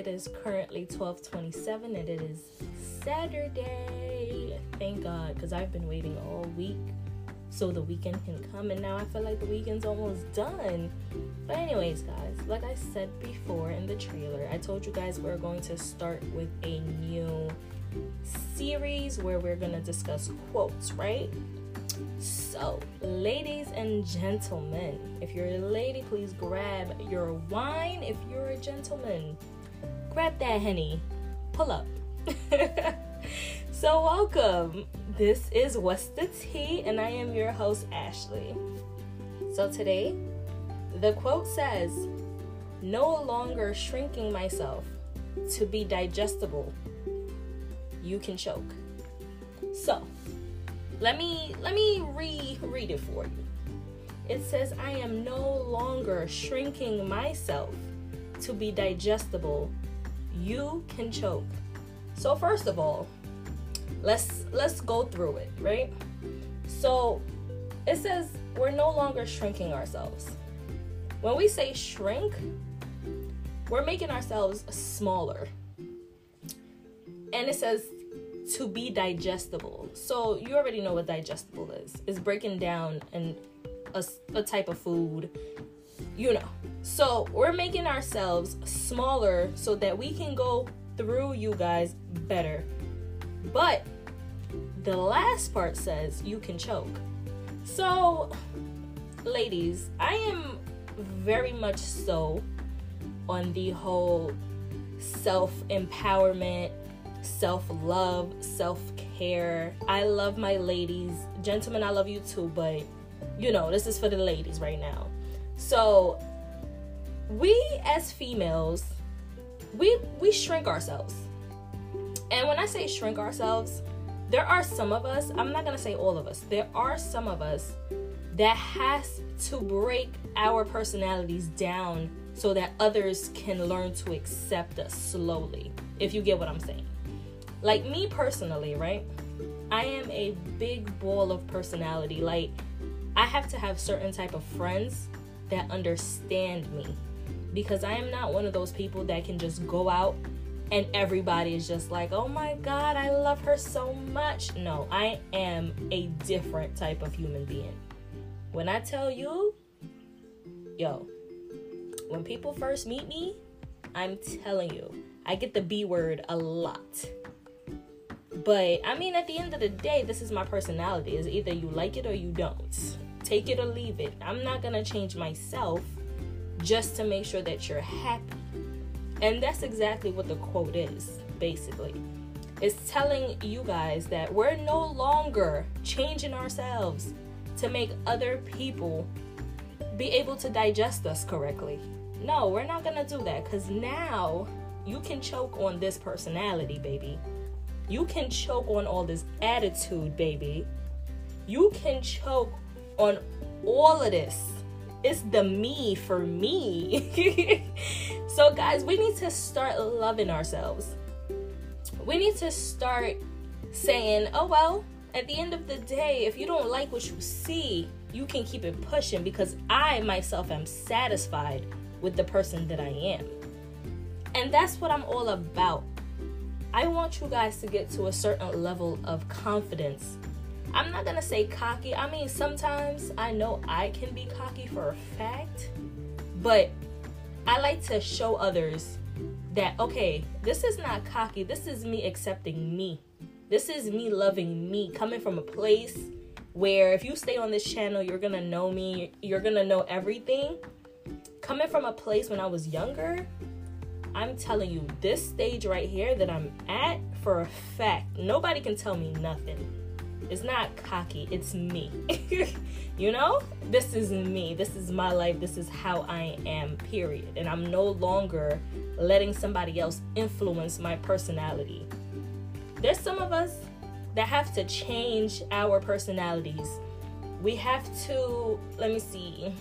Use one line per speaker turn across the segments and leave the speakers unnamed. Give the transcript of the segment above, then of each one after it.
It is currently 12:27 and it is Saturday. Thank God cuz I've been waiting all week so the weekend can come and now I feel like the weekend's almost done. But anyways, guys, like I said before in the trailer, I told you guys we're going to start with a new series where we're going to discuss quotes, right? So, ladies and gentlemen, if you're a lady, please grab your wine. If you're a gentleman, grab that henny. Pull up. so, welcome. This is What's the Tea, and I am your host, Ashley. So, today, the quote says, No longer shrinking myself to be digestible, you can choke. So, let me let me reread it for you. It says I am no longer shrinking myself to be digestible. You can choke. So first of all, let's let's go through it, right? So it says we're no longer shrinking ourselves. When we say shrink, we're making ourselves smaller. And it says to be digestible. So you already know what digestible is. It's breaking down and a, a type of food, you know. So we're making ourselves smaller so that we can go through you guys better. But the last part says you can choke. So, ladies, I am very much so on the whole self empowerment self love, self care. I love my ladies. Gentlemen, I love you too, but you know, this is for the ladies right now. So, we as females, we we shrink ourselves. And when I say shrink ourselves, there are some of us, I'm not going to say all of us. There are some of us that has to break our personalities down so that others can learn to accept us slowly. If you get what I'm saying. Like me personally, right? I am a big ball of personality. Like I have to have certain type of friends that understand me because I am not one of those people that can just go out and everybody is just like, "Oh my god, I love her so much." No, I am a different type of human being. When I tell you, yo, when people first meet me, I'm telling you, I get the B word a lot. But I mean, at the end of the day, this is my personality. Is either you like it or you don't. Take it or leave it. I'm not gonna change myself just to make sure that you're happy. And that's exactly what the quote is, basically. It's telling you guys that we're no longer changing ourselves to make other people be able to digest us correctly. No, we're not gonna do that because now you can choke on this personality, baby. You can choke on all this attitude, baby. You can choke on all of this. It's the me for me. so, guys, we need to start loving ourselves. We need to start saying, oh, well, at the end of the day, if you don't like what you see, you can keep it pushing because I myself am satisfied with the person that I am. And that's what I'm all about. I want you guys to get to a certain level of confidence. I'm not gonna say cocky. I mean, sometimes I know I can be cocky for a fact, but I like to show others that, okay, this is not cocky. This is me accepting me. This is me loving me, coming from a place where if you stay on this channel, you're gonna know me, you're gonna know everything. Coming from a place when I was younger, I'm telling you, this stage right here that I'm at, for a fact, nobody can tell me nothing. It's not cocky, it's me. you know? This is me. This is my life. This is how I am, period. And I'm no longer letting somebody else influence my personality. There's some of us that have to change our personalities. We have to, let me see,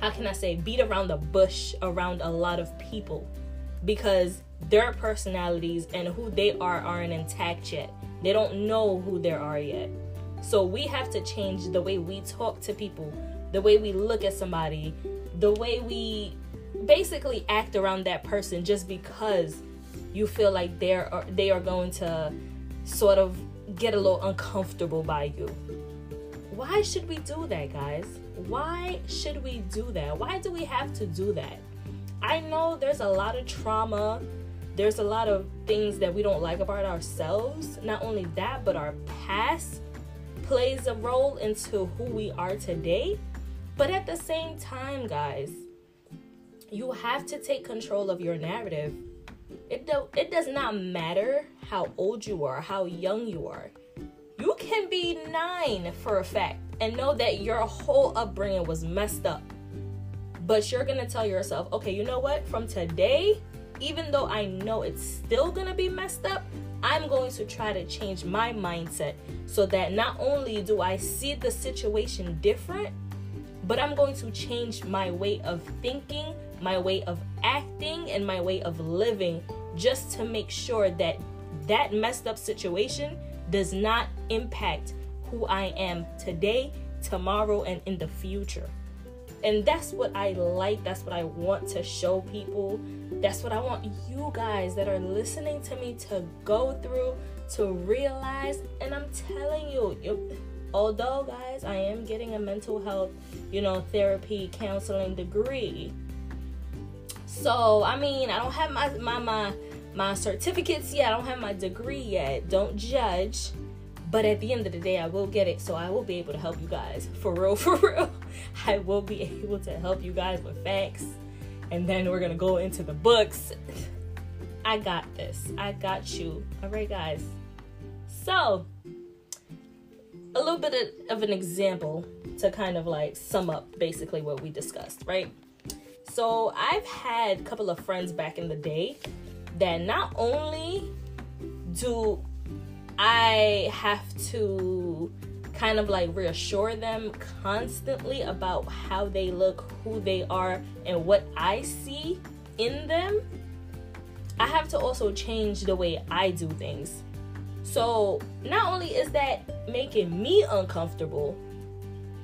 how can I say, beat around the bush around a lot of people because their personalities and who they are aren't intact yet. They don't know who they are yet. So we have to change the way we talk to people, the way we look at somebody, the way we basically act around that person just because you feel like they're they are going to sort of get a little uncomfortable by you. Why should we do that, guys? Why should we do that? Why do we have to do that? I know there's a lot of trauma. There's a lot of things that we don't like about ourselves. Not only that, but our past plays a role into who we are today. But at the same time, guys, you have to take control of your narrative. It do, it does not matter how old you are, how young you are. You can be 9 for a fact and know that your whole upbringing was messed up. But you're going to tell yourself, "Okay, you know what? From today, even though I know it's still to be messed up, I'm going to try to change my mindset so that not only do I see the situation different, but I'm going to change my way of thinking, my way of acting, and my way of living just to make sure that that messed up situation does not impact who I am today, tomorrow, and in the future. And that's what I like. That's what I want to show people. That's what I want you guys that are listening to me to go through, to realize. And I'm telling you, you although guys, I am getting a mental health, you know, therapy counseling degree. So, I mean, I don't have my my my my certificates yet. I don't have my degree yet. Don't judge. But at the end of the day, I will get it. So I will be able to help you guys. For real, for real. I will be able to help you guys with facts. And then we're going to go into the books. I got this. I got you. All right, guys. So, a little bit of, an example to kind of like sum up basically what we discussed, right? So, I've had a couple of friends back in the day that not only do I have to kind of like reassure them constantly about how they look, who they are, and what I see in them. I have to also change the way I do things. So, not only is that making me uncomfortable,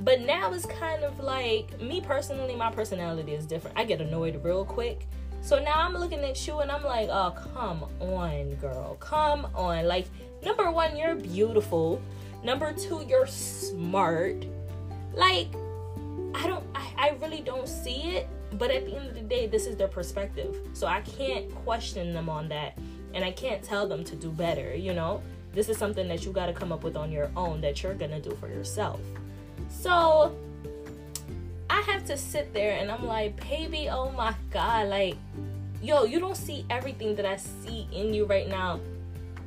but now it's kind of like me personally, my personality is different. I get annoyed real quick. So now I'm looking at you and I'm like, oh, come on, girl. Come on. Like, number one, you're beautiful. Number two, you're smart. Like, I don't, I, I really don't see it. But at the end of the day, this is their perspective. So I can't question them on that. And I can't tell them to do better, you know? This is something that you got to come up with on your own that you're going to do for yourself. So I have to sit there and I'm like, baby, oh my God, like, yo, you don't see everything that I see in you right now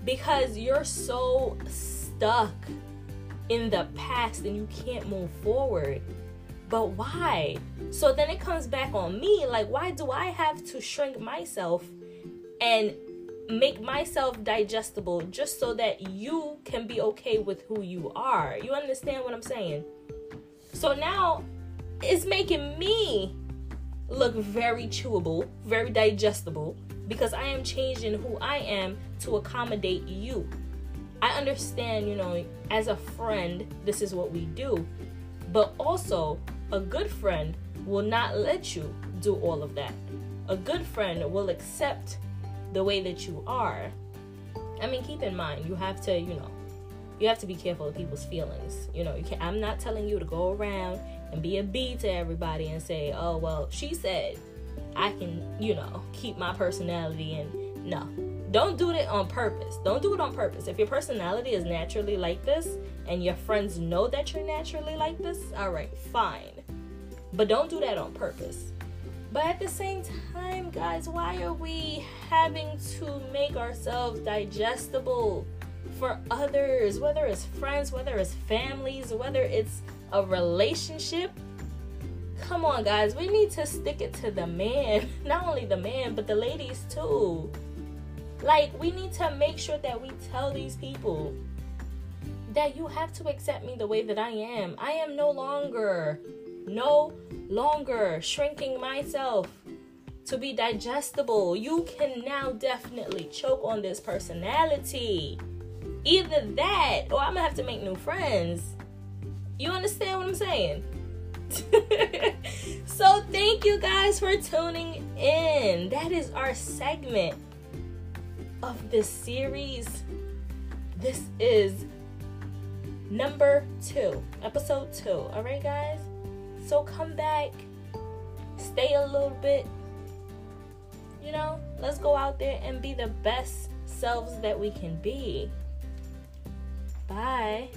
because you're so stuck in the past and you can't move forward. But why? So then it comes back on me like, why do I have to shrink myself and make myself digestible just so that you can be okay with who you are? You understand what I'm saying? So now it's making me look very chewable, very digestible, because I am changing who I am to accommodate you. I understand, you know, as a friend, this is what we do, but also a good friend will not let you do all of that. A good friend will accept the way that you are. I mean, keep in mind, you have to, you know, you have to be careful of people's feelings. You know, you can I'm not telling you to go around and be a B to everybody and say, oh, well, she said I can, you know, keep my personality and no. Don't do it on purpose. Don't do it on purpose. If your personality is naturally like this and your friends know that you're naturally like this, all right, fine. But don't do that on purpose. But at the same time, guys, why are we having to make ourselves digestible for others, whether it's friends, whether it's families, whether it's a relationship, come on, guys, we need to stick it to the man. Not only the man, but the ladies too. Like, we need to make sure that we tell these people that you have to accept me the way that I am. I am no longer, no longer shrinking myself to be digestible. You can now definitely choke on this personality. Either that, or I'm gonna have to make new friends. You understand what I'm saying? So thank you guys for tuning in. That is our segment of this series. This is number two, episode two. All right, guys? So come back, stay a little bit. You know, let's go out there and be the best selves that we can be. Bye.